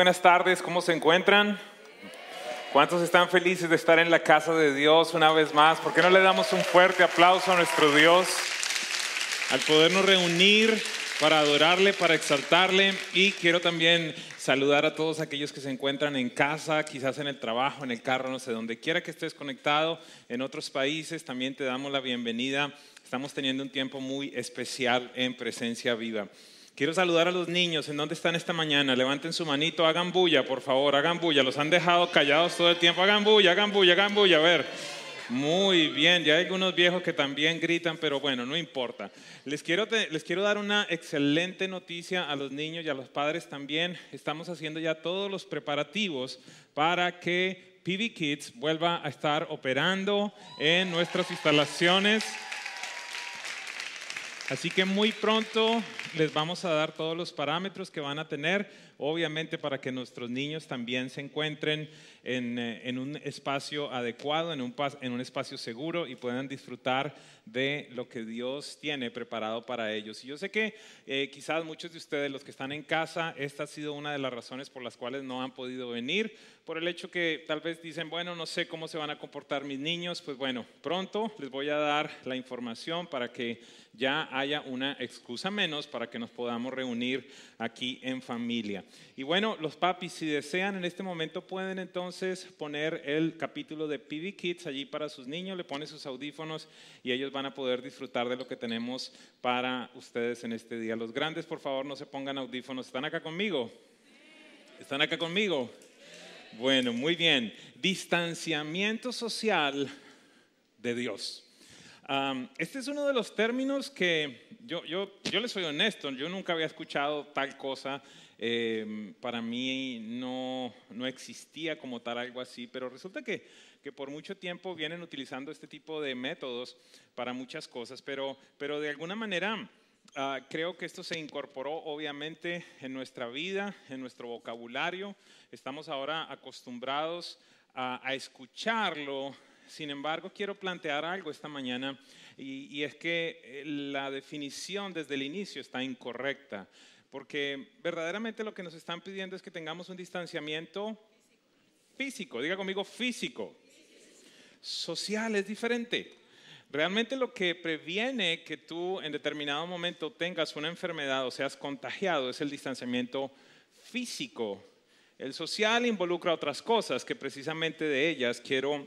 Buenas tardes, ¿cómo se encuentran? ¿Cuántos están felices de estar en la casa de Dios una vez más? ¿Por qué no le damos un fuerte aplauso a nuestro Dios al podernos reunir para adorarle, para exaltarle? Y quiero también saludar a todos aquellos que se encuentran en casa, quizás en el trabajo, en el carro, no sé, donde quiera que estés conectado, en otros países, también te damos la bienvenida. Estamos teniendo un tiempo muy especial en presencia viva. Quiero saludar a los niños. ¿En dónde están esta mañana? Levanten su manito, hagan bulla, por favor, hagan bulla. Los han dejado callados todo el tiempo. Hagan bulla, hagan bulla, hagan bulla. A ver. Muy bien, ya hay algunos viejos que también gritan, pero bueno, no importa. Les quiero, les quiero dar una excelente noticia a los niños y a los padres también. Estamos haciendo ya todos los preparativos para que PV Kids vuelva a estar operando en nuestras instalaciones. Así que muy pronto les vamos a dar todos los parámetros que van a tener, obviamente para que nuestros niños también se encuentren en, eh, un espacio adecuado, en un, en un espacio seguro y puedan disfrutar de lo que Dios tiene preparado para ellos. Y yo sé que eh, quizás muchos de ustedes, los que están en casa, esta ha sido una de las razones por las cuales no han podido venir, por el hecho que tal vez dicen, bueno, no sé cómo se van a comportar mis niños, pues bueno, pronto les voy a dar la información para que ya haya una excusa menos para que nos podamos reunir aquí en familia. Y bueno, los papis, si desean en este momento, pueden entonces poner el capítulo de PV Kids allí para sus niños, le ponen sus audífonos y ellos van a poder disfrutar de lo que tenemos para ustedes en este día. Los grandes, por favor, no se pongan audífonos. ¿Están acá conmigo? ¿Están acá conmigo? Bueno, muy bien. Distanciamiento social de Dios este es uno de los términos que yo, yo, yo les soy honesto, yo nunca había escuchado tal cosa. Em, para mí no, no existía como tal algo así, pero resulta que, que por mucho tiempo vienen utilizando este tipo de métodos para muchas cosas, pero, pero de alguna manera ah, creo que esto se incorporó obviamente en nuestra vida, en nuestro vocabulario. Estamos ahora acostumbrados a, a escucharlo sin embargo, quiero plantear algo esta mañana y, es que eh, la definición desde el inicio está incorrecta, porque verdaderamente lo que nos están pidiendo es que tengamos un distanciamiento físico, diga conmigo físico, social es diferente. Realmente lo que previene que tú en determinado momento tengas una enfermedad o seas contagiado es el distanciamiento físico. El social involucra otras cosas que precisamente de ellas quiero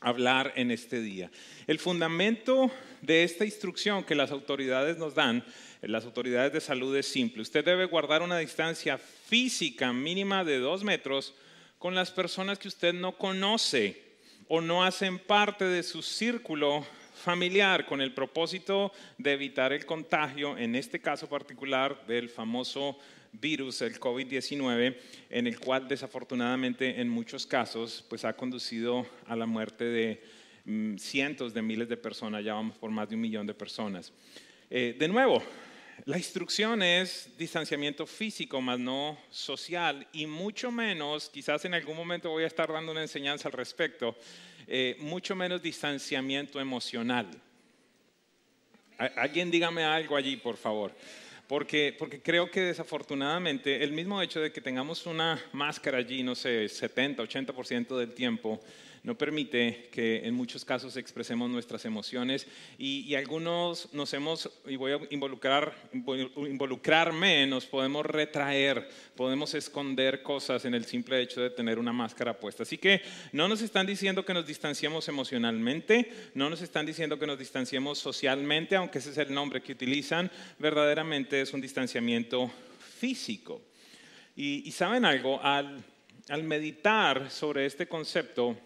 hablar en este día. El fundamento de esta instrucción que las autoridades nos dan, las autoridades de salud es simple. Usted debe guardar una distancia física mínima de dos metros con las personas que usted no conoce o no hacen parte de su círculo familiar con el propósito de evitar el contagio, en este caso particular del famoso virus, el COVID-19, en el cual desafortunadamente en muchos casos pues ha conducido a la muerte de mm, cientos de miles de personas, ya vamos por más de un millón de personas. Eh, de nuevo, la instrucción es distanciamiento físico, más no social, y mucho menos, quizás en algún momento voy a estar dando una enseñanza al respecto, eh, mucho menos distanciamiento emocional. Alguien dígame algo allí, por favor porque, porque creo que desafortunadamente el mismo hecho de que tengamos una máscara allí, no sé, 70, 80% del tiempo, no permite que en muchos casos expresemos nuestras emociones y, algunos nos hemos, y voy a involucrar, involucrarme, nos podemos retraer, podemos esconder cosas en el simple hecho de tener una máscara puesta. Así que no nos están diciendo que nos distanciemos emocionalmente, no nos están diciendo que nos distanciemos socialmente, aunque ese es el nombre que utilizan, verdaderamente es un distanciamiento físico. Y, saben algo, al, al meditar sobre este concepto,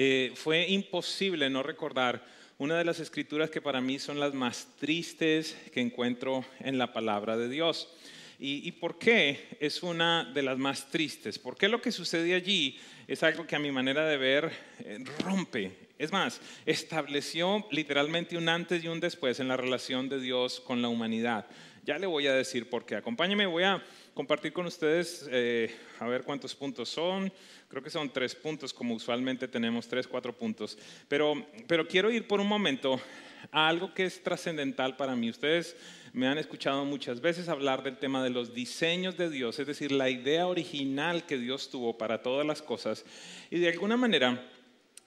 eh, fue imposible no recordar una de las escrituras que para mí son las más tristes que encuentro en la palabra de Dios. ¿Y, por qué es una de las más tristes? Porque lo que sucede allí es algo que a mi manera de ver eh, rompe. Es más, estableció literalmente un antes y un después en la relación de Dios con la humanidad. Ya le voy a decir por qué. Acompáñeme, voy a compartir con ustedes, eh, a ver cuántos puntos son. Creo que son tres puntos, como usualmente tenemos, tres, cuatro puntos. Pero, pero quiero ir por un momento a algo que es trascendental para mí. Ustedes me han escuchado muchas veces hablar del tema de los diseños de Dios, es decir, la idea original que Dios tuvo para todas las cosas. Y de alguna manera,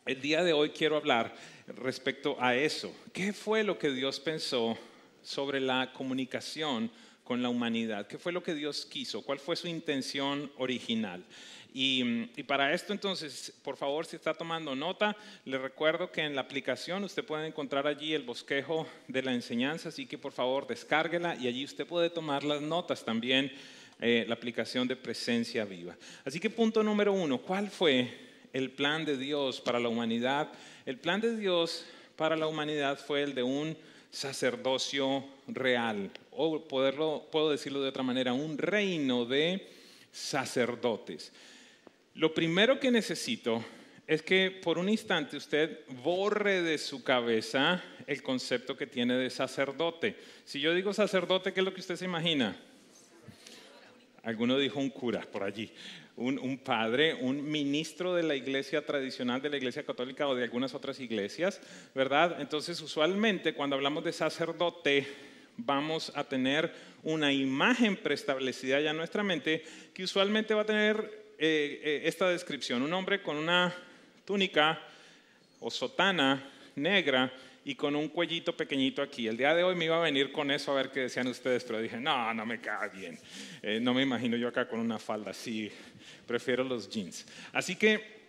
el día de hoy quiero hablar respecto a eso. ¿Qué fue lo que Dios pensó sobre la comunicación con la humanidad? ¿Qué fue lo que Dios quiso? ¿Cuál fue su intención original? Y, para esto entonces, por favor, si está tomando nota, le recuerdo que en la aplicación usted puede encontrar allí el bosquejo de la enseñanza, así que por favor descárguela y allí usted puede tomar las notas también, eh, la aplicación de presencia viva. Así que punto número uno, ¿cuál fue el plan de Dios para la humanidad? El plan de Dios para la humanidad fue el de un sacerdocio real, o poderlo, puedo decirlo de otra manera, un reino de sacerdotes. Lo primero que necesito es que por un instante usted borre de su cabeza el concepto que tiene de sacerdote. Si yo digo sacerdote, ¿qué es lo que usted se imagina? Alguno dijo un cura por allí, un, padre, un ministro de la iglesia tradicional, de la iglesia católica o de algunas otras iglesias, ¿verdad? Entonces, usualmente cuando hablamos de sacerdote, vamos a tener una imagen preestablecida ya en nuestra mente que usualmente va a tener eh, eh, esta descripción. Un hombre con una túnica o sotana negra y con un cuellito pequeñito aquí. El día de hoy me iba a venir con eso a ver qué decían ustedes, pero dije, no, no me cae bien. Eh, no me imagino yo acá con una falda así, prefiero los jeans. Así que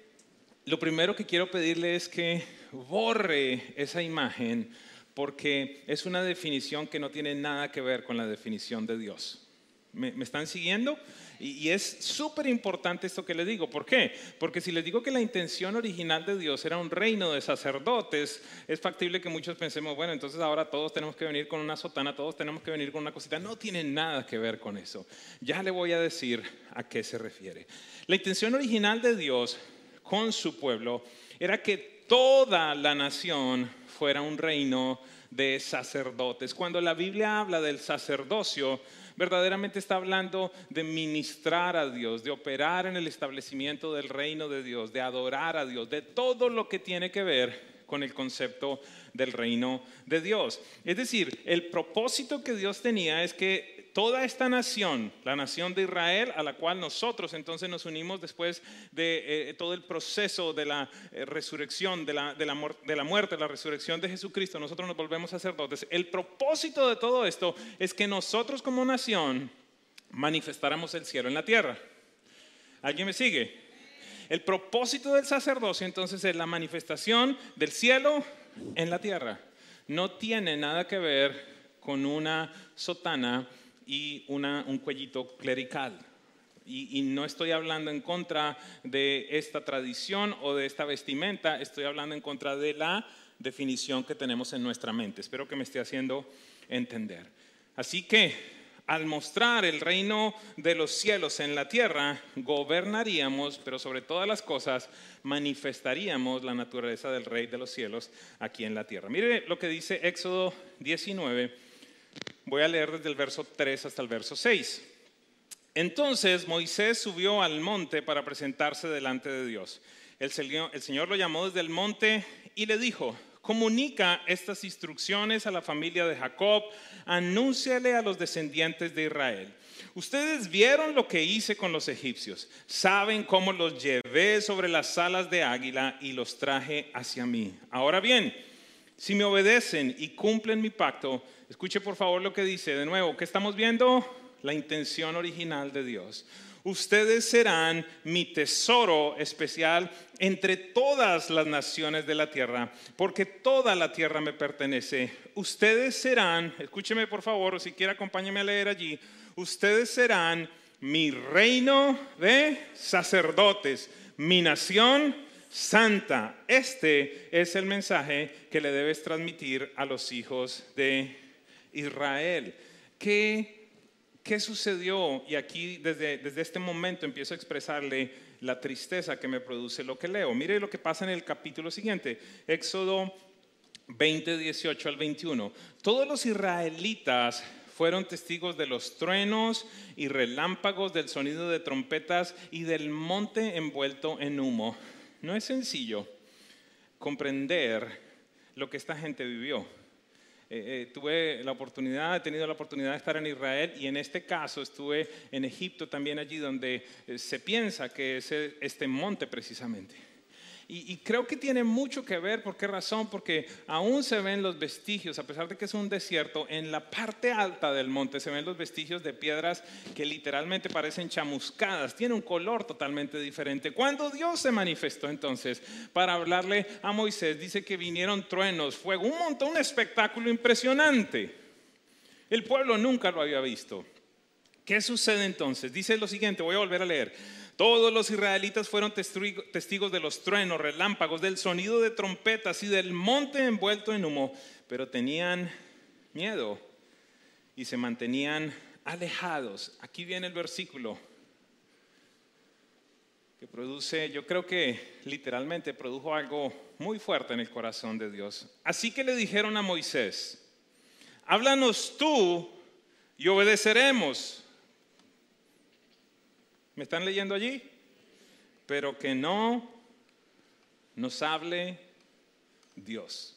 lo primero que quiero pedirle es que borre esa imagen porque es una definición que no tiene nada que ver con la definición de Dios. ¿Me, están siguiendo? Y, es súper importante esto que les digo. ¿Por qué? Porque si les digo que la intención original de Dios era un reino de sacerdotes, es factible que muchos pensemos, bueno, entonces ahora todos tenemos que venir con una sotana, todos tenemos que venir con una cosita. No tiene nada que ver con eso. Ya le voy a decir a qué se refiere. La intención original de Dios con su pueblo era que toda la nación fuera un reino de sacerdotes. Cuando la Biblia habla del sacerdocio, verdaderamente está hablando de ministrar a Dios, de operar en el establecimiento del reino de Dios, de adorar a Dios, de todo lo que tiene que ver con el concepto del reino de Dios. Es decir, el propósito que Dios tenía es que toda esta nación, la nación de Israel, a la cual nosotros entonces nos unimos después de eh, todo el proceso de la eh, resurrección, de la, de, la, de la muerte, la resurrección de Jesucristo, nosotros nos volvemos sacerdotes. El propósito de todo esto es que nosotros como nación manifestáramos el cielo en la tierra. ¿Alguien me sigue? El propósito del sacerdocio entonces es la manifestación del cielo en la tierra. No tiene nada que ver con una sotana y un cuellito clerical. Y, no estoy hablando en contra de esta tradición o de esta vestimenta, estoy hablando en contra de la definición que tenemos en nuestra mente. Espero que me esté haciendo entender. Así que al mostrar el reino de los cielos en la tierra, gobernaríamos, pero sobre todas las cosas, manifestaríamos la naturaleza del rey de los cielos aquí en la tierra. Mire lo que dice Éxodo 19 Voy a leer desde el verso 3 hasta el verso 6. Entonces Moisés subió al monte para presentarse delante de Dios. El Señor, el Señor lo llamó desde el monte y le dijo, comunica estas instrucciones a la familia de Jacob, anúnciale a los descendientes de Israel. Ustedes vieron lo que hice con los egipcios, saben cómo los llevé sobre las alas de águila y los traje hacia mí. Ahora bien, si me obedecen y cumplen mi pacto, Escuche por favor lo que dice de nuevo. ¿Qué estamos viendo? La intención original de Dios. Ustedes serán mi tesoro especial entre todas las naciones de la tierra, porque toda la tierra me pertenece. Ustedes serán, escúcheme por favor, o si quiere acompáñeme a leer allí, ustedes serán mi reino de sacerdotes, mi nación santa. Este es el mensaje que le debes transmitir a los hijos de Israel. ¿Qué, qué sucedió? Y aquí desde, desde este momento empiezo a expresarle la tristeza que me produce lo que leo. Mire lo que pasa en el capítulo siguiente, Éxodo 20, 18 al 21. Todos los israelitas fueron testigos de los truenos y relámpagos, del sonido de trompetas y del monte envuelto en humo. No es sencillo comprender lo que esta gente vivió. Eh, eh, tuve la oportunidad, he tenido la oportunidad de estar en Israel y en este caso estuve en Egipto también allí donde eh, se piensa que es este monte precisamente. Y, creo que tiene mucho que ver, ¿por qué razón? Porque aún se ven los vestigios, a pesar de que es un desierto, en la parte alta del monte se ven los vestigios de piedras que literalmente parecen chamuscadas, tiene un color totalmente diferente. Cuando Dios se manifestó entonces para hablarle a Moisés, dice que vinieron truenos, fuego, un montón, un espectáculo impresionante. El pueblo nunca lo había visto. ¿Qué sucede entonces? Dice lo siguiente, voy a volver a leer. Todos los israelitas fueron testigos de los truenos, relámpagos, del sonido de trompetas y del monte envuelto en humo, pero tenían miedo y se mantenían alejados. Aquí viene el versículo que produce, yo creo que literalmente produjo algo muy fuerte en el corazón de Dios. Así que le dijeron a Moisés, háblanos tú y obedeceremos. ¿Me están leyendo allí? Pero que no nos hable Dios.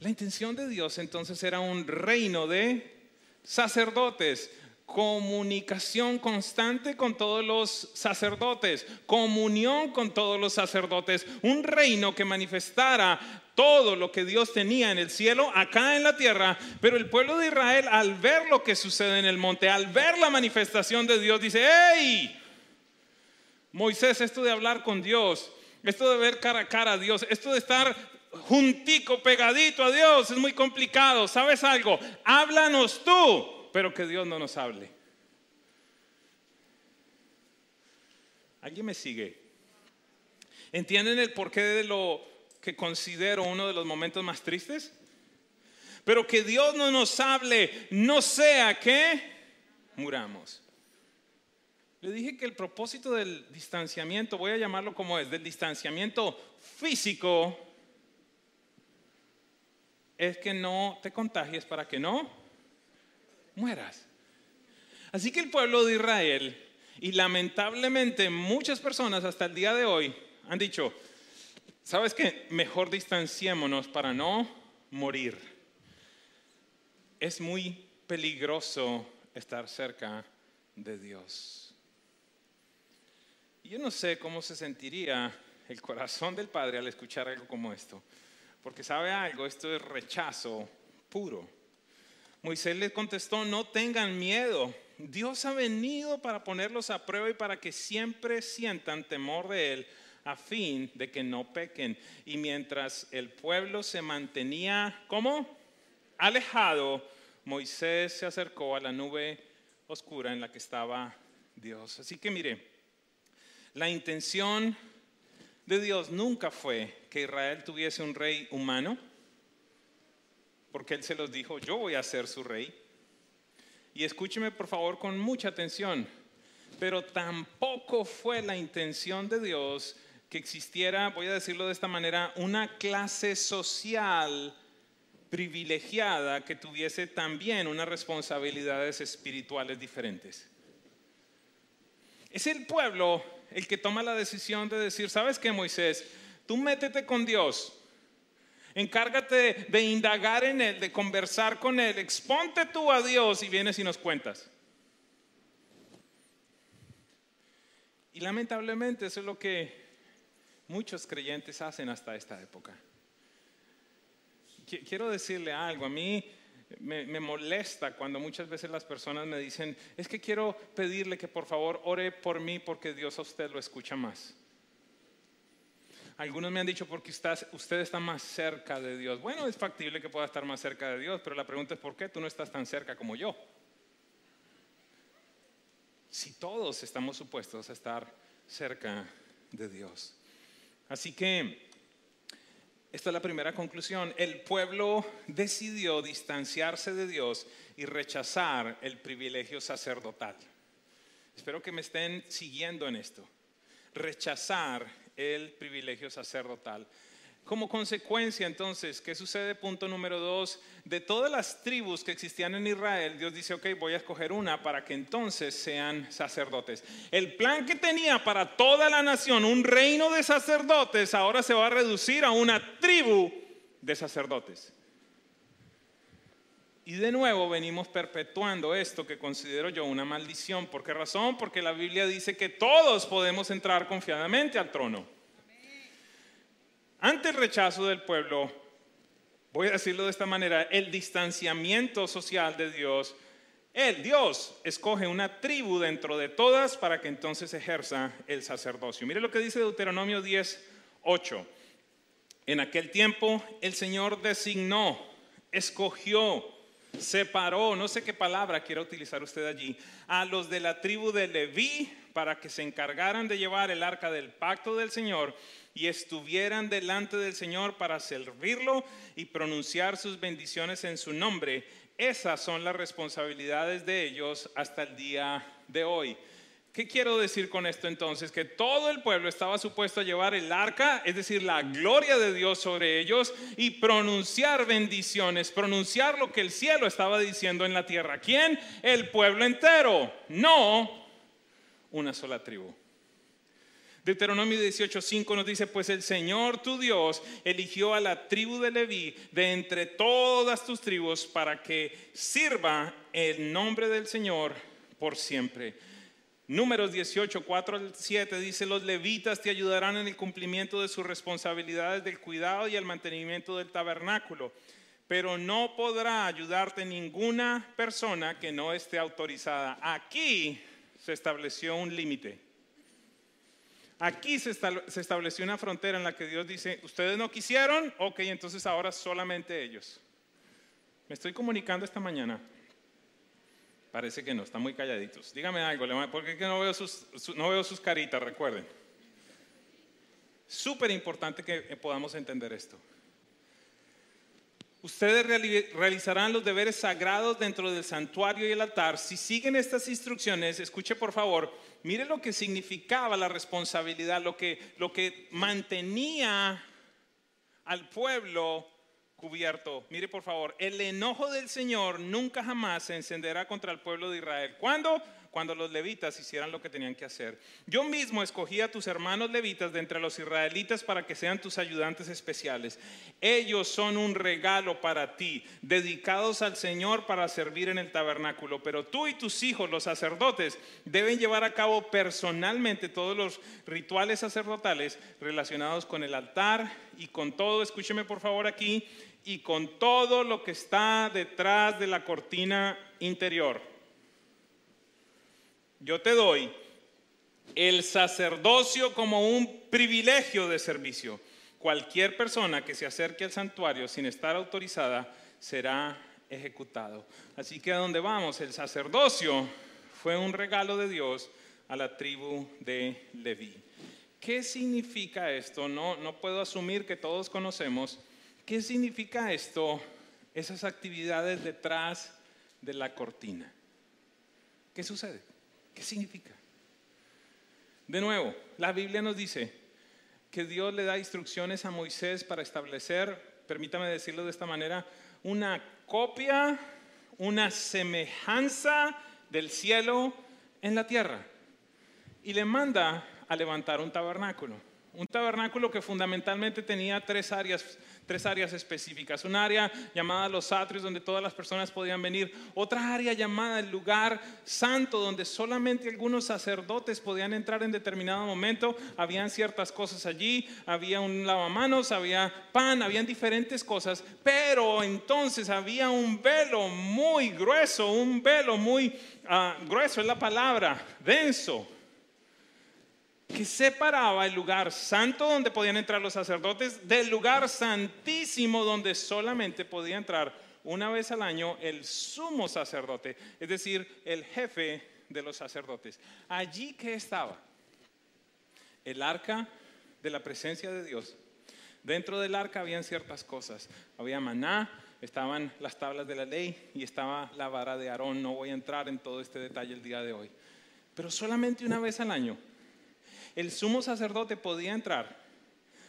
La intención de Dios entonces era un reino de sacerdotes, comunicación constante con todos los sacerdotes, comunión con todos los sacerdotes, un reino que manifestara todo lo que Dios tenía en el cielo, acá en la tierra, pero el pueblo de Israel al ver lo que sucede en el monte, al ver la manifestación de Dios, dice, hey, Moisés, esto de hablar con Dios, esto de ver cara a cara a Dios, esto de estar juntico, pegadito a Dios, es muy complicado. ¿Sabes algo? Háblanos tú pero que Dios no nos hable. ¿Alguien me sigue? ¿Entienden el porqué de lo que considero uno de los momentos más tristes? Pero que Dios no nos hable, no sea que muramos. Le dije que el propósito del distanciamiento, voy a llamarlo como es, del distanciamiento físico, es que no te contagies para que no mueras. Así que el pueblo de Israel, y lamentablemente muchas personas hasta el día de hoy han dicho, ¿sabes qué? Mejor distanciémonos para no morir. Es muy peligroso estar cerca de Dios. yo no sé cómo se sentiría el corazón del Padre al escuchar algo como esto, porque sabe algo, esto es rechazo puro. Moisés les contestó, no tengan miedo. Dios ha venido para ponerlos a prueba y para que siempre sientan temor de Él a fin de que no pequen. Y mientras el pueblo se mantenía, ¿cómo? Alejado, Moisés se acercó a la nube oscura en la que estaba Dios. Así que mire, la intención de Dios nunca fue que Israel tuviese un rey humano porque Él se los dijo, yo voy a ser su rey. Y escúcheme por favor con mucha atención, pero tampoco fue la intención de Dios que existiera, voy a decirlo de esta manera, una clase social privilegiada que tuviese también unas responsabilidades espirituales diferentes. Es el pueblo el que toma la decisión de decir, ¿sabes qué, Moisés? Tú métete con Dios, Encárgate de indagar en Él, de conversar con Él. Exponte tú a Dios y vienes y nos cuentas. Y lamentablemente eso es lo que muchos creyentes hacen hasta esta época. Quiero decirle algo, a mí me, molesta cuando muchas veces las personas me dicen, es que quiero pedirle que por favor ore por mí porque Dios a usted lo escucha más. Algunos me han dicho porque usted, está más cerca de Dios. Bueno, es factible que pueda estar más cerca de Dios, pero la pregunta es ¿por qué tú no estás tan cerca como yo? Si todos estamos supuestos a estar cerca de Dios. Así que esta es la primera conclusión. El pueblo decidió distanciarse de Dios y rechazar el privilegio sacerdotal. Espero que me estén siguiendo en esto. Rechazar el privilegio sacerdotal. Como consecuencia, entonces, ¿qué sucede? Punto número dos, de todas las tribus que existían en Israel, Dios dice, ok, voy a escoger una para que entonces sean sacerdotes. El plan que tenía para toda la nación, un reino de sacerdotes, ahora se va a reducir a una tribu de sacerdotes. Y de nuevo venimos perpetuando esto que considero yo una maldición. ¿Por qué razón? Porque la Biblia dice que todos podemos entrar confiadamente al trono. Ante el rechazo del pueblo, voy a decirlo de esta manera, el distanciamiento social de Dios, Él, Dios, escoge una tribu dentro de todas para que entonces ejerza el sacerdocio. Mire lo que dice Deuteronomio 10, 8. En aquel tiempo el Señor designó, escogió, separó, no sé qué palabra quiere utilizar usted allí, a los de la tribu de Leví para que se encargaran de llevar el arca del pacto del Señor y estuvieran delante del Señor para servirlo y pronunciar sus bendiciones en su nombre. Esas son las responsabilidades de ellos hasta el día de hoy. ¿Qué quiero decir con esto entonces? Que todo el pueblo estaba supuesto a llevar el arca, es decir, la gloria de Dios sobre ellos y pronunciar bendiciones, pronunciar lo que el cielo estaba diciendo en la tierra. ¿Quién? El pueblo entero, no una sola tribu. Deuteronomio 18:5 nos dice, pues el Señor tu Dios eligió a la tribu de Leví de entre todas tus tribus para que sirva el nombre del Señor por siempre. Números 18, 4 al 7 dice, los levitas te ayudarán en el cumplimiento de sus responsabilidades del cuidado y el mantenimiento del tabernáculo, pero no podrá ayudarte ninguna persona que no esté autorizada. Aquí se estableció un límite. Aquí se, estableció una frontera en la que Dios dice, ustedes no quisieron, ok, entonces ahora solamente ellos. Me estoy comunicando esta mañana. Parece que no, están muy calladitos. Dígame algo, porque no veo sus, no veo sus caritas, recuerden. Súper importante que podamos entender esto. Ustedes realizarán los deberes sagrados dentro del santuario y el altar. Si siguen estas instrucciones, escuche por favor, mire lo que significaba la responsabilidad, lo que, lo que mantenía al pueblo cubierto. Mire por favor, el enojo del Señor nunca jamás se encenderá contra el pueblo de Israel. ¿Cuándo? Cuando los levitas hicieran lo que tenían que hacer. Yo mismo escogí a tus hermanos levitas de entre los israelitas para que sean tus ayudantes especiales. Ellos son un regalo para ti, dedicados al Señor para servir en el tabernáculo. Pero tú y tus hijos, los sacerdotes, deben llevar a cabo personalmente todos los rituales sacerdotales relacionados con el altar y con todo, escúcheme por favor aquí, y con todo lo que está detrás de la cortina interior yo te doy el sacerdocio como un privilegio de servicio. Cualquier persona que se acerque al santuario sin estar autorizada será ejecutado. Así que a dónde vamos, el sacerdocio fue un regalo de Dios a la tribu de Leví. ¿Qué significa esto? No, no puedo asumir que todos conocemos. ¿Qué significa esto? Esas actividades detrás de la cortina. ¿Qué sucede? ¿Qué significa? De nuevo, la Biblia nos dice que Dios le da instrucciones a Moisés para establecer, permítame decirlo de esta manera, una copia, una semejanza del cielo en la tierra. Y le manda a levantar un tabernáculo. Un tabernáculo que fundamentalmente tenía tres áreas tres áreas específicas. Un área llamada los atrios donde todas las personas podían venir. Otra área llamada el lugar santo donde solamente algunos sacerdotes podían entrar en determinado momento. Habían ciertas cosas allí, había un lavamanos, había pan, habían diferentes cosas. Pero entonces había un velo muy grueso, un velo muy ah, grueso es la palabra, denso que separaba el lugar santo donde podían entrar los sacerdotes del lugar santísimo donde solamente podía entrar una vez al año el sumo sacerdote, es decir, el jefe de los sacerdotes. Allí que estaba el arca de la presencia de Dios. Dentro del arca habían ciertas cosas. Había maná, estaban las tablas de la ley y estaba la vara de Aarón. No voy a entrar en todo este detalle el día de hoy. Pero solamente una vez al año el sumo sacerdote podía entrar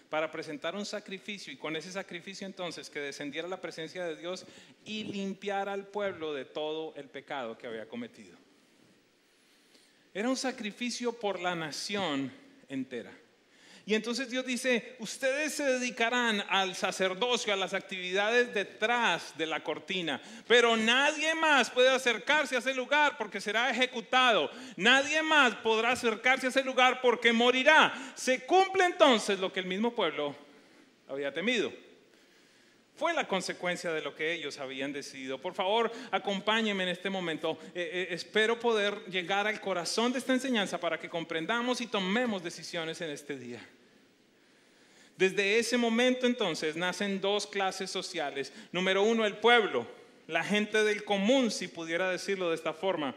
para presentar un sacrificio y con ese sacrificio entonces que descendiera la presencia de Dios y limpiara al pueblo de todo el pecado que había cometido. Era un sacrificio por la nación entera. Y entonces Dios dice, ustedes se dedicarán al sacerdocio, a las actividades detrás de la cortina, pero nadie más puede acercarse a ese lugar porque será ejecutado. Nadie más podrá acercarse a ese lugar porque morirá. Se cumple entonces lo que el mismo pueblo había temido. Fue la consecuencia de lo que ellos habían decidido. Por favor, acompáñenme en este momento. Eh, eh, espero poder llegar al corazón de esta enseñanza para que comprendamos y tomemos decisiones en este día. Desde ese momento entonces nacen dos clases sociales. Número uno, el pueblo, la gente del común, si pudiera decirlo de esta forma.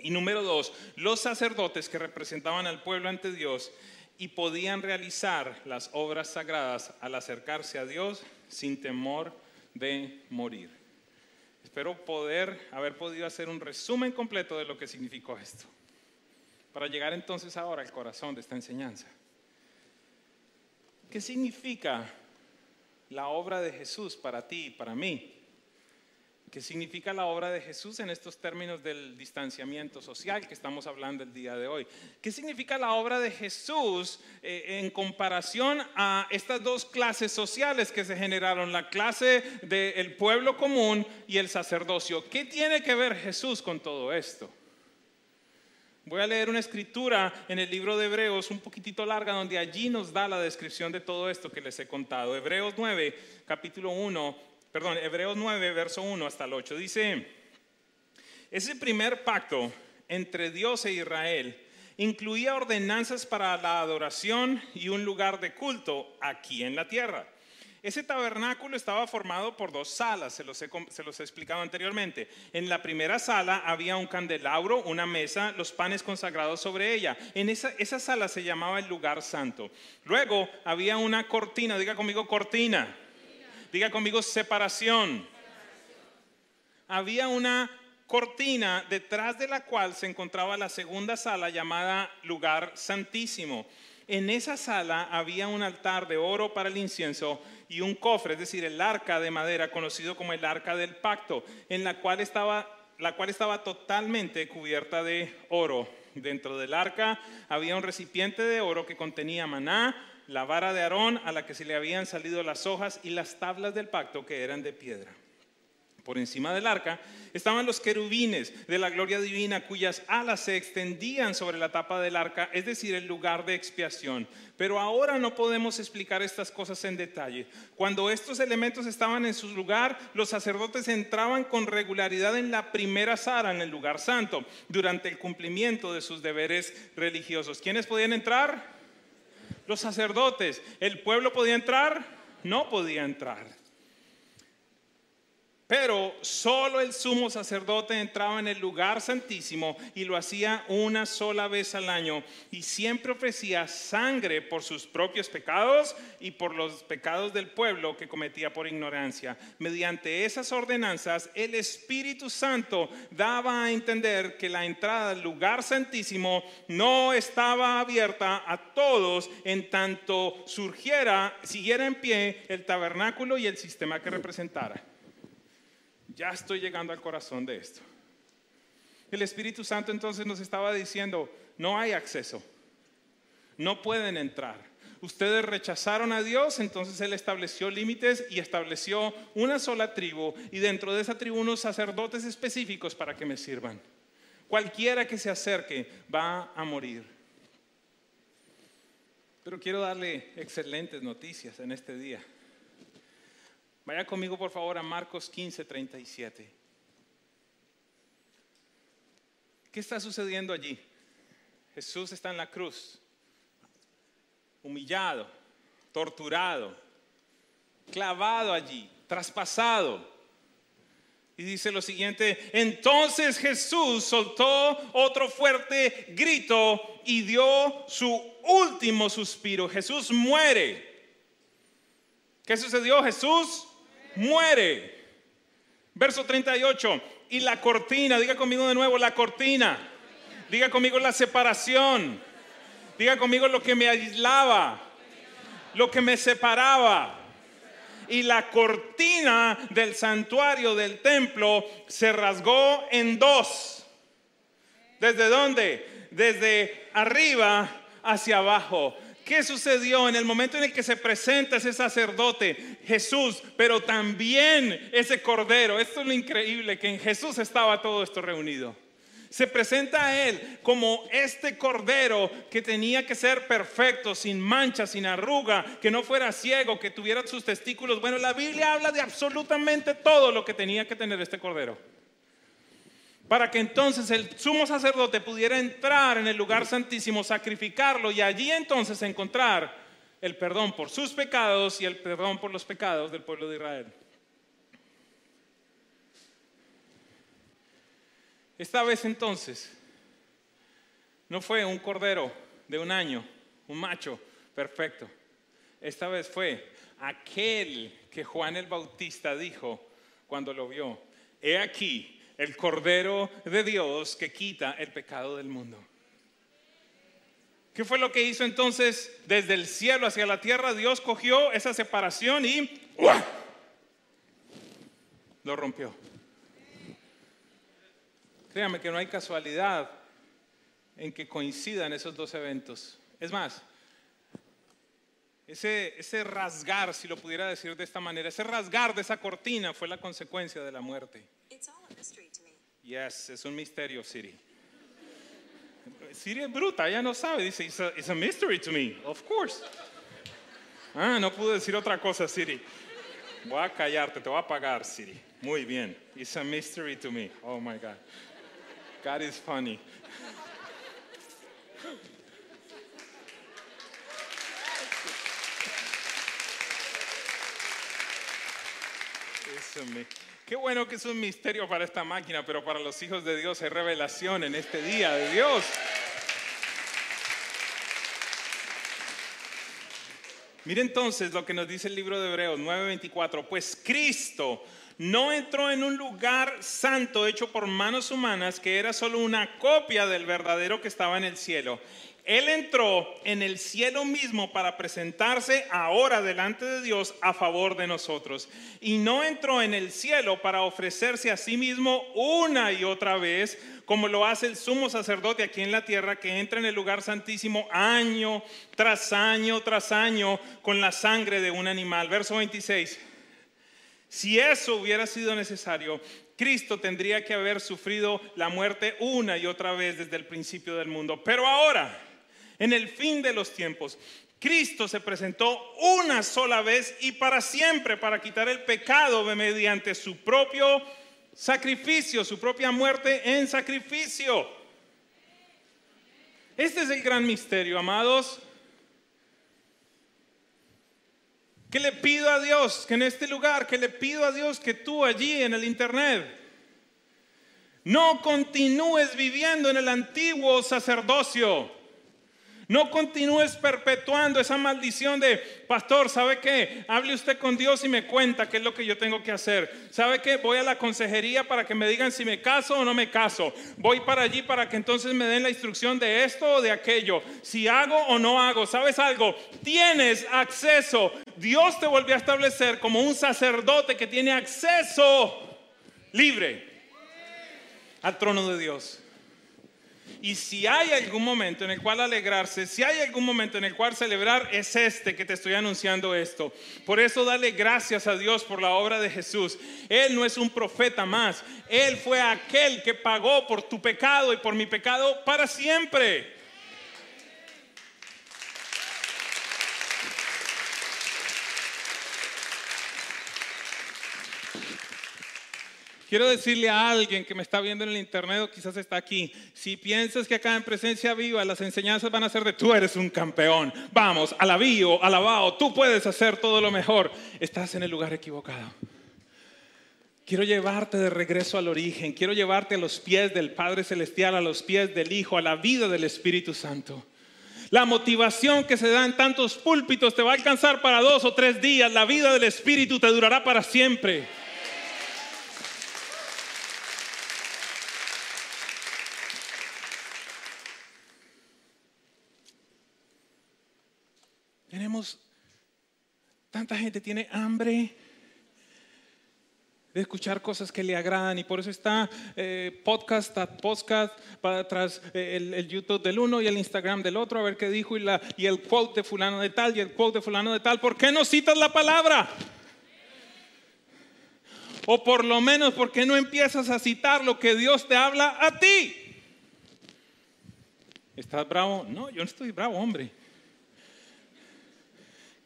Y número dos, los sacerdotes que representaban al pueblo ante Dios y podían realizar las obras sagradas al acercarse a Dios sin temor de morir. Espero poder haber podido hacer un resumen completo de lo que significó esto, para llegar entonces ahora al corazón de esta enseñanza. ¿Qué significa la obra de Jesús para ti y para mí? ¿Qué significa la obra de Jesús en estos términos del distanciamiento social que estamos hablando el día de hoy? ¿Qué significa la obra de Jesús eh, en comparación a estas dos clases sociales que se generaron, la clase del pueblo común y el sacerdocio? ¿Qué tiene que ver Jesús con todo esto? Voy a leer una escritura en el libro de Hebreos un poquitito larga donde allí nos da la descripción de todo esto que les he contado. Hebreos 9, capítulo 1, perdón, Hebreos 9, verso 1 hasta el 8. Dice, ese primer pacto entre Dios e Israel incluía ordenanzas para la adoración y un lugar de culto aquí en la tierra. Ese tabernáculo estaba formado por dos salas, se los, he, explicado anteriormente. En la primera sala había un candelabro, una mesa, los panes consagrados sobre ella. En esa, sala se llamaba el lugar santo. Luego había una cortina, diga conmigo cortina. Diga conmigo separación. Había una cortina detrás de la cual se encontraba la segunda sala llamada lugar santísimo. En esa sala había un altar de oro para el incienso y un cofre, es decir, el arca de madera conocido como el arca del pacto, en la cual estaba, la cual estaba totalmente cubierta de oro. Dentro del arca había un recipiente de oro que contenía maná, la vara de Aarón a la que se le habían salido las hojas y las tablas del pacto que eran de piedra por encima del arca, estaban los querubines de la gloria divina cuyas alas se extendían sobre la tapa del arca, es decir, el lugar de expiación. Pero ahora no podemos explicar estas cosas en detalle. Cuando estos elementos estaban en su lugar, los sacerdotes entraban con regularidad en la primera sala, en el lugar santo, durante el cumplimiento de sus deberes religiosos. ¿Quiénes podían entrar? Los sacerdotes. ¿El pueblo podía entrar? No podía entrar. Pero solo el sumo sacerdote entraba en el lugar santísimo y lo hacía una sola vez al año y siempre ofrecía sangre por sus propios pecados y por los pecados del pueblo que cometía por ignorancia. Mediante esas ordenanzas el Espíritu Santo daba a entender que la entrada al lugar santísimo no estaba abierta a todos en tanto surgiera, siguiera en pie el tabernáculo y el sistema que representara ya estoy llegando al corazón de esto. El Espíritu Santo entonces nos estaba diciendo, no hay acceso, no pueden entrar. Ustedes rechazaron a Dios, entonces Él estableció límites y estableció una sola tribu y dentro de esa tribu unos sacerdotes específicos para que me sirvan. Cualquiera que se acerque va a morir. Pero quiero darle excelentes noticias en este día. Vaya conmigo por favor a Marcos 15, 37. ¿Qué está sucediendo allí? Jesús está en la cruz, humillado, torturado, clavado allí, traspasado. Y dice lo siguiente, entonces Jesús soltó otro fuerte grito y dio su último suspiro. Jesús muere. ¿Qué sucedió? Jesús muere. Verso 38. Y la cortina, diga conmigo de nuevo, la cortina. Diga conmigo la separación. Diga conmigo lo que me aislaba. lo que me separaba. Y la cortina del santuario del templo se rasgó en dos. ¿Desde dónde? Desde arriba hacia abajo. ¿Qué sucedió en el momento en el que se presenta ese sacerdote, Jesús, pero también ese cordero? Esto es lo increíble, que en Jesús estaba todo esto reunido. Se presenta a Él como este cordero que tenía que ser perfecto, sin mancha, sin arruga, que no fuera ciego, que tuviera sus testículos. Bueno, la Biblia habla de absolutamente todo lo que tenía que tener este cordero para que entonces el sumo sacerdote pudiera entrar en el lugar santísimo, sacrificarlo y allí entonces encontrar el perdón por sus pecados y el perdón por los pecados del pueblo de Israel. Esta vez entonces no fue un cordero de un año, un macho perfecto. Esta vez fue aquel que Juan el Bautista dijo cuando lo vio, he aquí el Cordero de Dios que quita el pecado del mundo. ¿Qué fue lo que hizo entonces desde el cielo hacia la tierra? Dios cogió esa separación y lo rompió. Créame que no hay casualidad en que coincidan esos dos eventos. Es más, ese, ese rasgar, si lo pudiera decir de esta manera, ese rasgar de esa cortina fue la consecuencia de la muerte. Yes, es un misterio, Siri. Siri es bruta, ella no sabe. Dice, it's a, it's a mystery to me. Of course. Ah, no pude decir otra cosa, Siri. Voy a callarte, te voy a pagar, Siri. Muy bien. It's a mystery to me. Oh my God. God is funny. It's a mystery. Qué bueno que es un misterio para esta máquina, pero para los hijos de Dios hay revelación en este día de Dios. Mire entonces lo que nos dice el libro de Hebreos 9:24, pues Cristo no entró en un lugar santo hecho por manos humanas que era solo una copia del verdadero que estaba en el cielo. Él entró en el cielo mismo para presentarse ahora delante de Dios a favor de nosotros. Y no entró en el cielo para ofrecerse a sí mismo una y otra vez, como lo hace el sumo sacerdote aquí en la tierra, que entra en el lugar santísimo año tras año tras año con la sangre de un animal. Verso 26. Si eso hubiera sido necesario, Cristo tendría que haber sufrido la muerte una y otra vez desde el principio del mundo. Pero ahora en el fin de los tiempos. Cristo se presentó una sola vez y para siempre para quitar el pecado mediante su propio sacrificio, su propia muerte en sacrificio. Este es el gran misterio, amados. Que le pido a Dios que en este lugar, que le pido a Dios que tú allí en el internet, no continúes viviendo en el antiguo sacerdocio. No continúes perpetuando esa maldición de, pastor, ¿sabe qué? Hable usted con Dios y me cuenta qué es lo que yo tengo que hacer. ¿Sabe qué? Voy a la consejería para que me digan si me caso o no me caso. Voy para allí para que entonces me den la instrucción de esto o de aquello. Si hago o no hago. ¿Sabes algo? Tienes acceso. Dios te volvió a establecer como un sacerdote que tiene acceso libre al trono de Dios. Y si hay algún momento en el cual alegrarse, si hay algún momento en el cual celebrar, es este que te estoy anunciando esto. Por eso dale gracias a Dios por la obra de Jesús. Él no es un profeta más. Él fue aquel que pagó por tu pecado y por mi pecado para siempre. Quiero decirle a alguien que me está viendo en el internet o quizás está aquí, si piensas que acá en presencia viva las enseñanzas van a ser de tú eres un campeón, vamos, alabío, alabao, tú puedes hacer todo lo mejor, estás en el lugar equivocado. Quiero llevarte de regreso al origen, quiero llevarte a los pies del Padre Celestial, a los pies del Hijo, a la vida del Espíritu Santo. La motivación que se da en tantos púlpitos te va a alcanzar para dos o tres días, la vida del Espíritu te durará para siempre. Tanta gente tiene hambre de escuchar cosas que le agradan y por eso está eh, podcast podcast para atrás eh, el, YouTube del uno y el Instagram del otro a ver qué dijo y, la, y el quote de fulano de tal y el quote de fulano de tal. ¿Por qué no citas la palabra? O por lo menos, ¿por qué no empiezas a citar lo que Dios te habla a ti? ¿Estás bravo? No, yo no estoy bravo, hombre.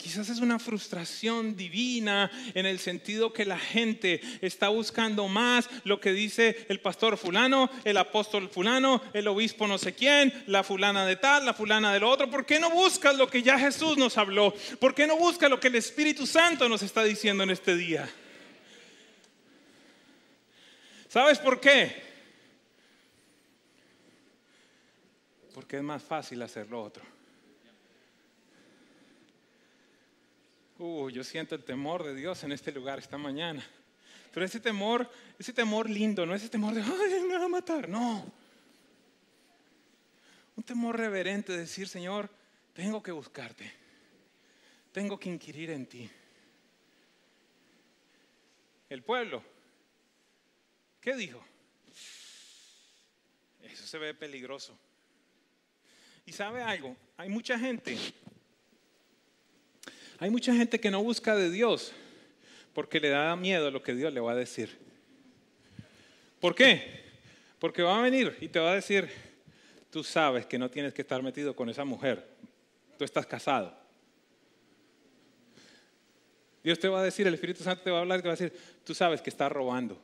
Quizás es una frustración divina en el sentido que la gente está buscando más lo que dice el pastor fulano, el apóstol fulano, el obispo no sé quién, la fulana de tal, la fulana del otro. ¿Por qué no buscas lo que ya Jesús nos habló? ¿Por qué no buscas lo que el Espíritu Santo nos está diciendo en este día? ¿Sabes por qué? Porque es más fácil hacer lo otro. Uh, yo siento el temor de Dios en este lugar esta mañana. Pero ese temor, ese temor lindo, no ese temor de, ay, me va a matar, no. Un temor reverente de decir, Señor, tengo que buscarte, tengo que inquirir en ti. El pueblo, ¿qué dijo? Eso se ve peligroso. Y sabe algo, hay mucha gente hay mucha gente que no busca de Dios porque le da miedo lo que Dios le va a decir. ¿Por qué? Porque va a venir y te va a decir, tú sabes que no tienes que estar metido con esa mujer, tú estás casado. Dios te va a decir, el Espíritu Santo te va a hablar y te va a decir, tú sabes que estás robando.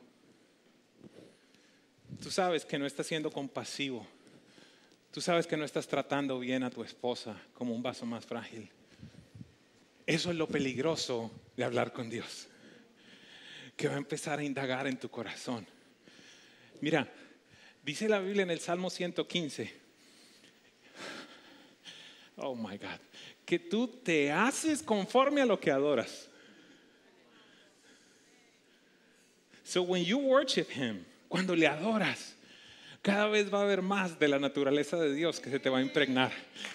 Tú sabes que no estás siendo compasivo. Tú sabes que no estás tratando bien a tu esposa como un vaso más frágil. Eso es lo peligroso de hablar con Dios, que va a empezar a indagar en tu corazón. Mira, dice la Biblia en el Salmo 115, oh my God, que tú te haces conforme a lo que adoras. So when you worship Him, cuando le adoras, cada vez va a haber más de la naturaleza de Dios que se te va a impregnar,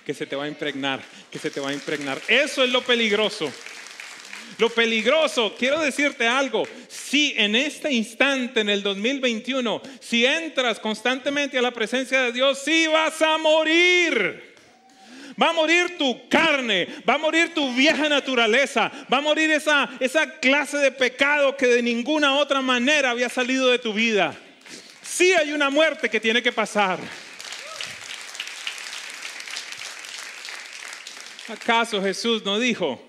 que se te va a impregnar, que se te va a impregnar. Eso es lo peligroso. Lo peligroso, quiero decirte algo, si en este instante, en el 2021, si entras constantemente a la presencia de Dios, sí vas a morir. Va a morir tu carne, va a morir tu vieja naturaleza, va a morir esa, esa clase de pecado que de ninguna otra manera había salido de tu vida. Sí hay una muerte que tiene que pasar. ¿Acaso Jesús no dijo,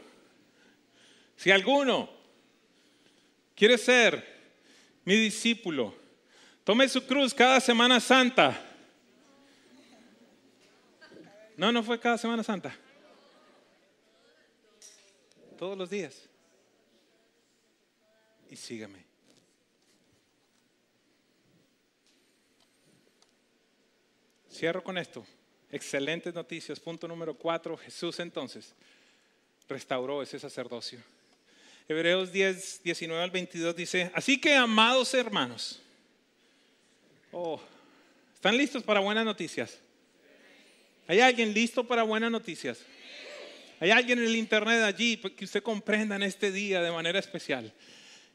si alguno quiere ser mi discípulo, tome su cruz cada Semana Santa? No, no fue cada Semana Santa. Todos los días. Y sígame. Cierro con esto. Excelentes noticias. Punto número cuatro. Jesús entonces restauró ese sacerdocio. Hebreos 10, 19 al 22 dice, así que amados hermanos, oh, ¿están listos para buenas noticias? ¿Hay alguien listo para buenas noticias? ¿Hay alguien en el internet allí que usted comprenda en este día de manera especial?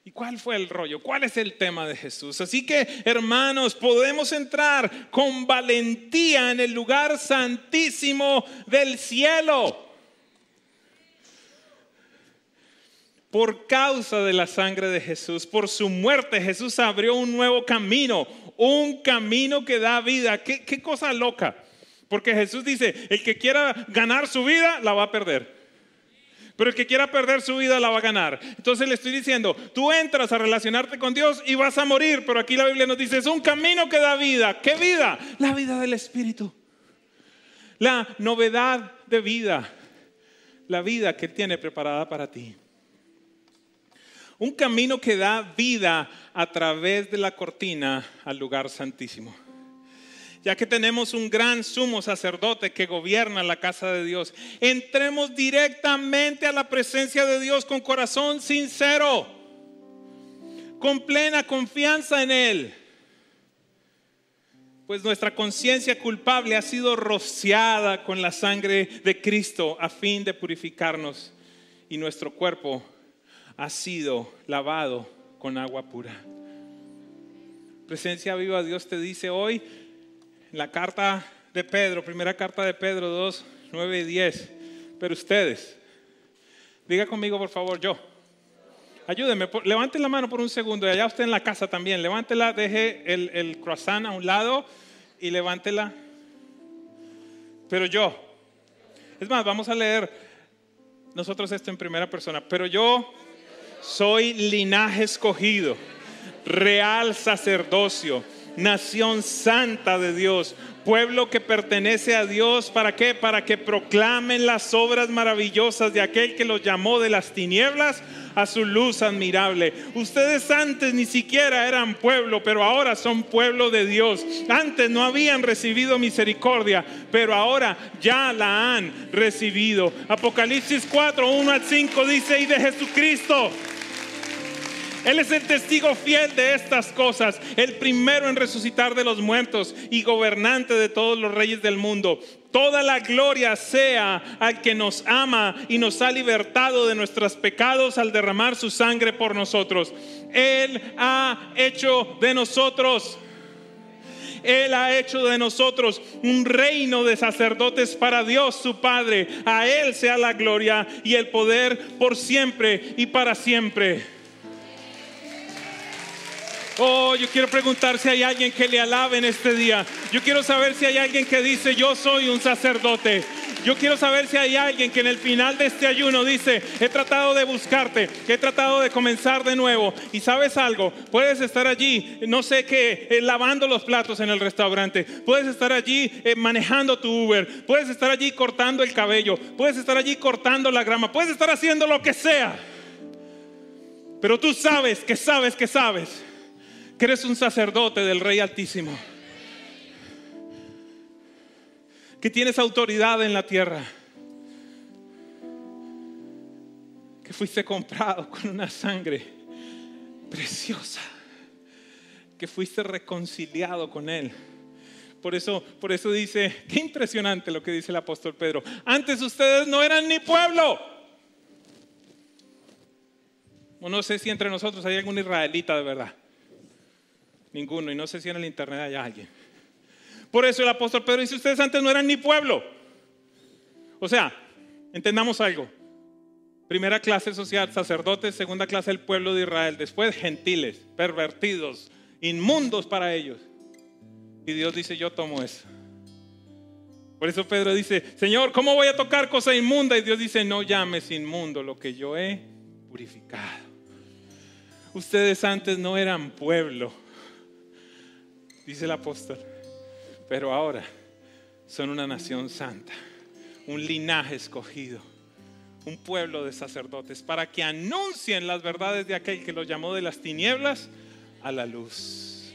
¿Y cuál fue el rollo? ¿Cuál es el tema de Jesús? Así que, hermanos, podemos entrar con valentía en el lugar santísimo del cielo. Por causa de la sangre de Jesús, por su muerte, Jesús abrió un nuevo camino, un camino que da vida. ¿Qué, qué cosa loca? Porque Jesús dice, el que quiera ganar su vida, la va a perder. Pero el que quiera perder su vida la va a ganar. Entonces le estoy diciendo, tú entras a relacionarte con Dios y vas a morir, pero aquí la Biblia nos dice, es un camino que da vida. ¿Qué vida? La vida del Espíritu. La novedad de vida. La vida que tiene preparada para ti. Un camino que da vida a través de la cortina al lugar santísimo ya que tenemos un gran sumo sacerdote que gobierna la casa de Dios, entremos directamente a la presencia de Dios con corazón sincero, con plena confianza en Él. Pues nuestra conciencia culpable ha sido rociada con la sangre de Cristo a fin de purificarnos y nuestro cuerpo ha sido lavado con agua pura. Presencia viva, Dios te dice hoy, la carta de Pedro, primera carta de Pedro 2, 9 y 10, pero ustedes, diga conmigo por favor yo. Ayúdeme, levante la mano por un segundo y allá usted en la casa también. Levántela, deje el, el croissant a un lado y levántela. Pero yo, es más, vamos a leer nosotros esto en primera persona. Pero yo soy linaje escogido, real sacerdocio, nación santa de Dios, pueblo que pertenece a Dios. ¿Para qué? Para que proclamen las obras maravillosas de aquel que los llamó de las tinieblas a su luz admirable. Ustedes antes ni siquiera eran pueblo, pero ahora son pueblo de Dios. Antes no habían recibido misericordia, pero ahora ya la han recibido. Apocalipsis 4, 1 al 5 dice, y de Jesucristo. Él es el testigo fiel de estas cosas, el primero en resucitar de los muertos y gobernante de todos los reyes del mundo. Toda la gloria sea al que nos ama y nos ha libertado de nuestros pecados al derramar su sangre por nosotros. Él ha hecho de nosotros él ha hecho de nosotros un reino de sacerdotes para Dios su Padre. A Él sea la gloria y el poder por siempre y para siempre. Oh, yo quiero preguntar si hay alguien que le alabe en este día. Yo quiero saber si hay alguien que dice, yo soy un sacerdote. Yo quiero saber si hay alguien que en el final de este ayuno dice, he tratado de buscarte, he tratado de comenzar de nuevo. Y sabes algo, puedes estar allí, no sé qué, eh, lavando los platos en el restaurante, puedes estar allí eh, manejando tu Uber, puedes estar allí cortando el cabello, puedes estar allí cortando la grama, puedes estar haciendo lo que sea. Pero tú sabes que sabes que sabes que eres un sacerdote del Rey Altísimo, que tienes autoridad en la tierra, que fuiste comprado con una sangre preciosa, que fuiste reconciliado con Él. Por eso, por eso dice, qué impresionante lo que dice el apóstol Pedro. Antes ustedes no eran ni pueblo. O no sé si entre nosotros hay algún israelita de verdad. Ninguno. Y no sé si en el internet hay alguien. Por eso el apóstol Pedro dice, ustedes antes no eran ni pueblo. O sea, entendamos algo. Primera clase social, sacerdotes, segunda clase el pueblo de Israel, después gentiles, pervertidos, inmundos para ellos. Y Dios dice, yo tomo eso. Por eso Pedro dice, Señor, ¿cómo voy a tocar cosa inmunda? Y Dios dice, no llames inmundo lo que yo he purificado. Ustedes antes no eran pueblo, dice el apóstol. Pero ahora son una nación santa, un linaje escogido, un pueblo de sacerdotes, para que anuncien las verdades de aquel que los llamó de las tinieblas a la luz.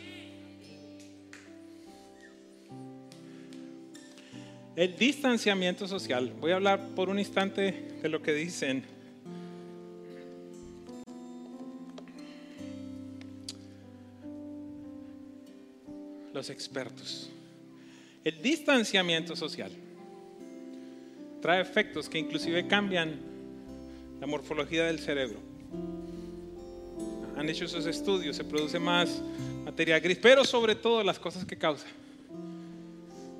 El distanciamiento social, voy a hablar por un instante de lo que dicen los expertos. El distanciamiento social trae efectos que inclusive cambian la morfología del cerebro. Han hecho esos estudios, se produce más materia gris, pero sobre todo las cosas que causa.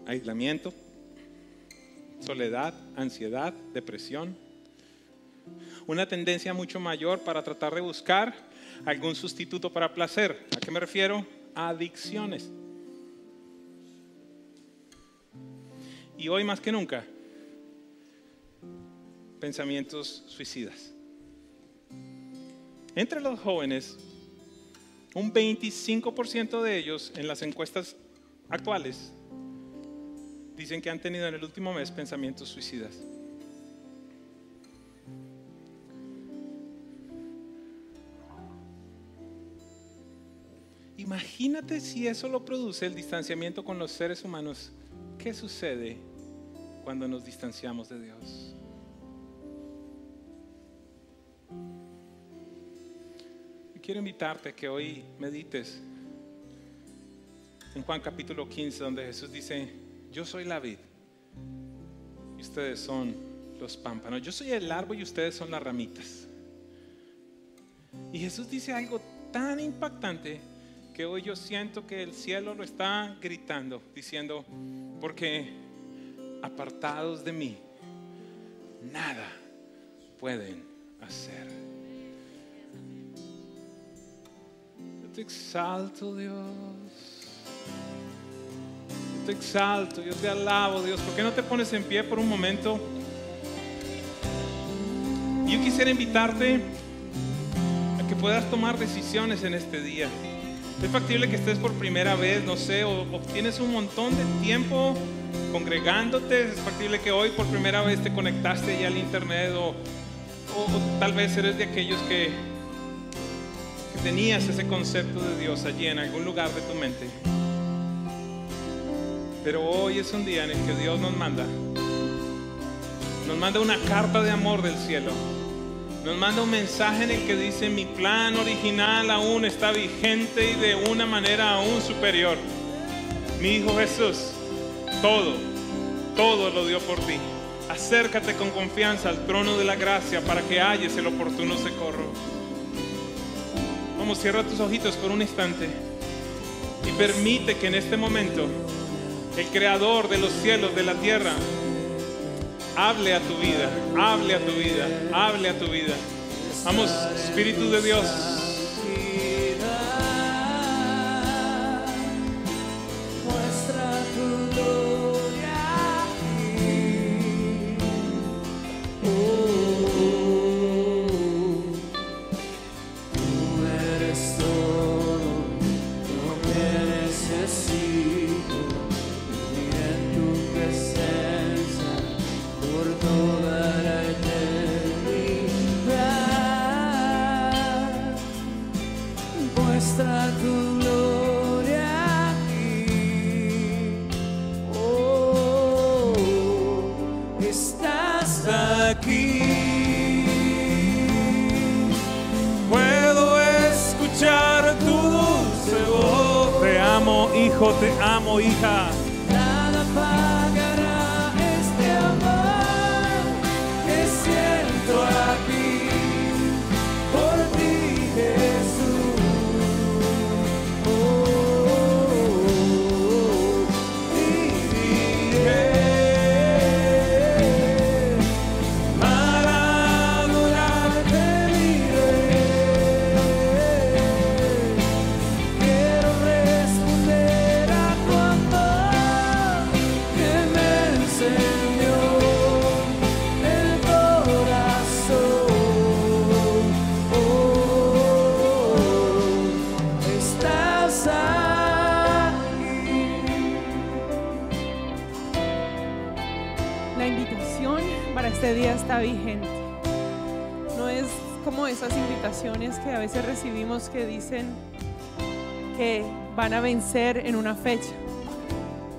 Aislamiento, soledad, ansiedad, depresión. Una tendencia mucho mayor para tratar de buscar algún sustituto para placer. ¿A qué me refiero? adicciones. Y hoy más que nunca, pensamientos suicidas. Entre los jóvenes, un 25% de ellos en las encuestas actuales dicen que han tenido en el último mes pensamientos suicidas. Imagínate si eso lo produce el distanciamiento con los seres humanos ¿Qué sucede cuando nos distanciamos de Dios? quiero invitarte a que hoy medites en Juan capítulo 15, donde Jesús dice, yo soy la vid y ustedes son los pámpanos. Yo soy el árbol y ustedes son las ramitas. Y Jesús dice algo tan impactante que hoy yo siento que el cielo lo está gritando, diciendo, porque apartados de mí, nada pueden hacer. Yo te exalto, Dios. Yo te exalto, yo te alabo, Dios. ¿Por qué no te pones en pie por un momento? Yo quisiera invitarte a que puedas tomar decisiones en este día. Es factible que estés por primera vez, no sé, o, o tienes un montón de tiempo congregándote. Es factible que hoy por primera vez te conectaste ya al internet o, o tal vez eres de aquellos que, que tenías ese concepto de Dios allí en algún lugar de tu mente. Pero hoy es un día en el que Dios nos manda, nos manda una carta de amor del cielo. Nos manda un mensaje en el que dice, mi plan original aún está vigente y de una manera aún superior. Mi Hijo Jesús, todo, todo lo dio por ti. Acércate con confianza al trono de la gracia para que halles el oportuno socorro. Vamos, cierra tus ojitos por un instante y permite que en este momento el creador de los cielos, de la tierra, hable a tu vida, hable a tu vida, hable a tu vida. Vamos, Espíritu de Dios. Aquí. Puedo escuchar tu dulce voz. Te amo, hijo, te amo, hija. Que a veces recibimos que dicen que van a vencer en una fecha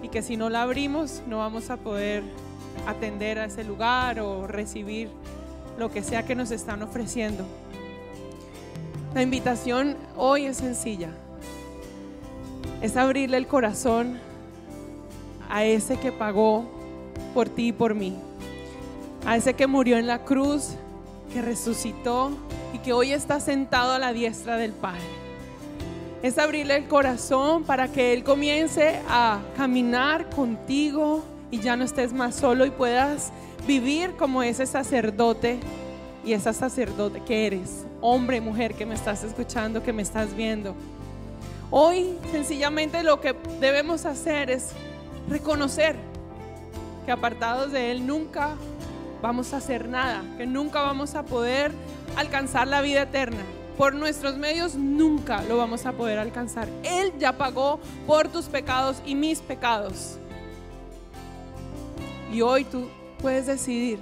y que si no la abrimos no vamos a poder atender a ese lugar o recibir lo que sea que nos están ofreciendo. La invitación hoy es sencilla. Es abrirle el corazón a ese que pagó por ti y por mí. A ese que murió en la cruz, resucitó y que hoy está sentado a la diestra del Padre. Es abrirle el corazón para que Él comience a caminar contigo y ya no estés más solo y puedas vivir como ese sacerdote y esa sacerdote que eres, hombre, mujer que me estás escuchando, que me estás viendo. Hoy sencillamente lo que debemos hacer es reconocer que apartados de Él nunca vamos a hacer nada, que nunca vamos a poder alcanzar la vida eterna. Por nuestros medios nunca lo vamos a poder alcanzar. Él ya pagó por tus pecados y mis pecados. Y hoy tú puedes decidir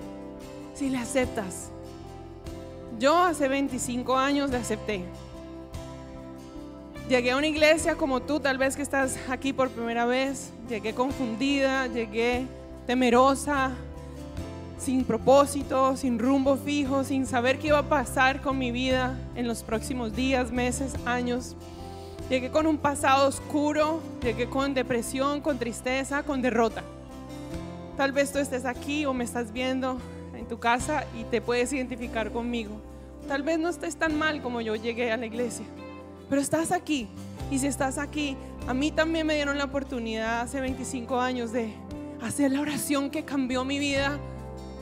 si le aceptas. Yo hace 25 años le acepté. Llegué a una iglesia como tú, tal vez que estás aquí por primera vez. Llegué confundida, llegué temerosa, sin propósito, sin rumbo fijo, sin saber qué iba a pasar con mi vida en los próximos días, meses, años. Llegué con un pasado oscuro, llegué con depresión, con tristeza, con derrota. Tal vez tú estés aquí o me estás viendo en tu casa y te puedes identificar conmigo. Tal vez no estés tan mal como yo llegué a la iglesia, pero estás aquí. Y si estás aquí, a mí también me dieron la oportunidad hace 25 años de hacer la oración que cambió mi vida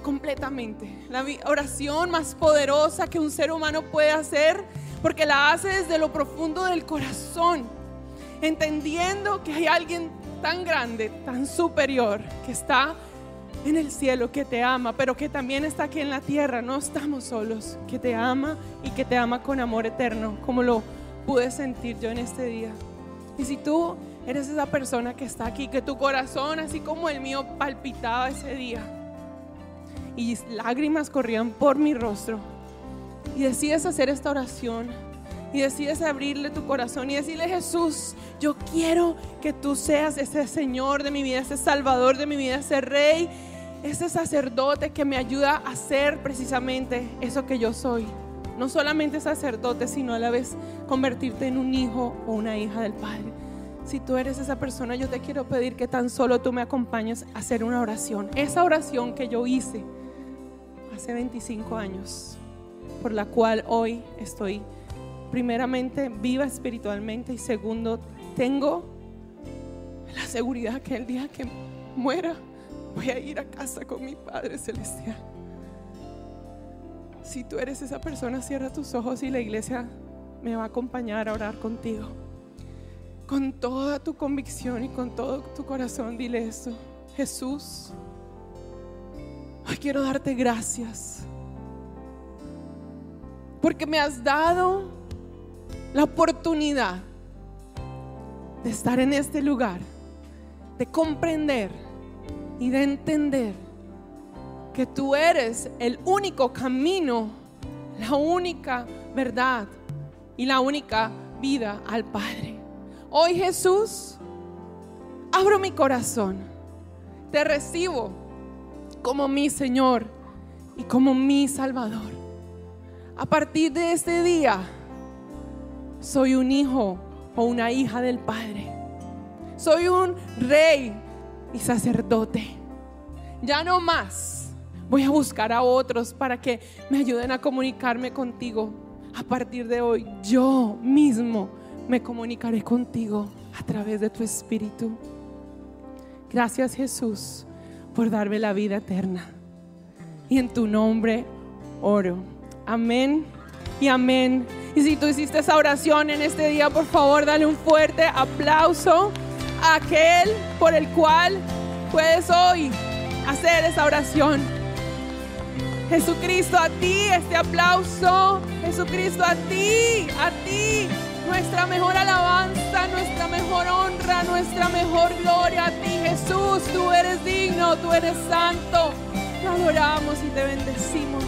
completamente. La oración más poderosa que un ser humano puede hacer porque la hace desde lo profundo del corazón, entendiendo que hay alguien tan grande, tan superior, que está en el cielo, que te ama, pero que también está aquí en la tierra. No estamos solos, que te ama y que te ama con amor eterno, como lo pude sentir yo en este día. Y si tú eres esa persona que está aquí, que tu corazón, así como el mío, palpitaba ese día y lágrimas corrían por mi rostro, y decides hacer esta oración y decides abrirle tu corazón y decirle, Jesús, yo quiero que tú seas ese Señor de mi vida, ese Salvador de mi vida, ese Rey, ese sacerdote que me ayuda a ser precisamente eso que yo soy. No solamente sacerdote, sino a la vez convertirte en un hijo o una hija del Padre. Si tú eres esa persona, yo te quiero pedir que tan solo tú me acompañes a hacer una oración. Esa oración que yo hice hace 25 años, por la cual hoy estoy primeramente viva espiritualmente y segundo, tengo la seguridad que el día que muera voy a ir a casa con mi Padre Celestial. Si tú eres esa persona, cierra tus ojos y la iglesia me va a acompañar a orar contigo. Con toda tu convicción y con todo tu corazón, dile esto. Jesús, hoy quiero darte gracias. Porque me has dado la oportunidad de estar en este lugar, de comprender y de entender que tú eres el único camino, la única verdad y la única vida al Padre. Hoy Jesús, abro mi corazón, te recibo como mi Señor y como mi Salvador. A partir de este día, soy un hijo o una hija del Padre. Soy un rey y sacerdote. Ya no más. Voy a buscar a otros para que me ayuden a comunicarme contigo. A partir de hoy, yo mismo me comunicaré contigo a través de tu Espíritu. Gracias Jesús por darme la vida eterna. Y en tu nombre oro. Amén y amén. Y si tú hiciste esa oración en este día, por favor, dale un fuerte aplauso a aquel por el cual puedes hoy hacer esa oración. Jesucristo, a ti este aplauso. Jesucristo, a ti, a ti. Nuestra mejor alabanza, nuestra mejor honra, nuestra mejor gloria a ti, Jesús. Tú eres digno, tú eres santo. Te adoramos y te bendecimos.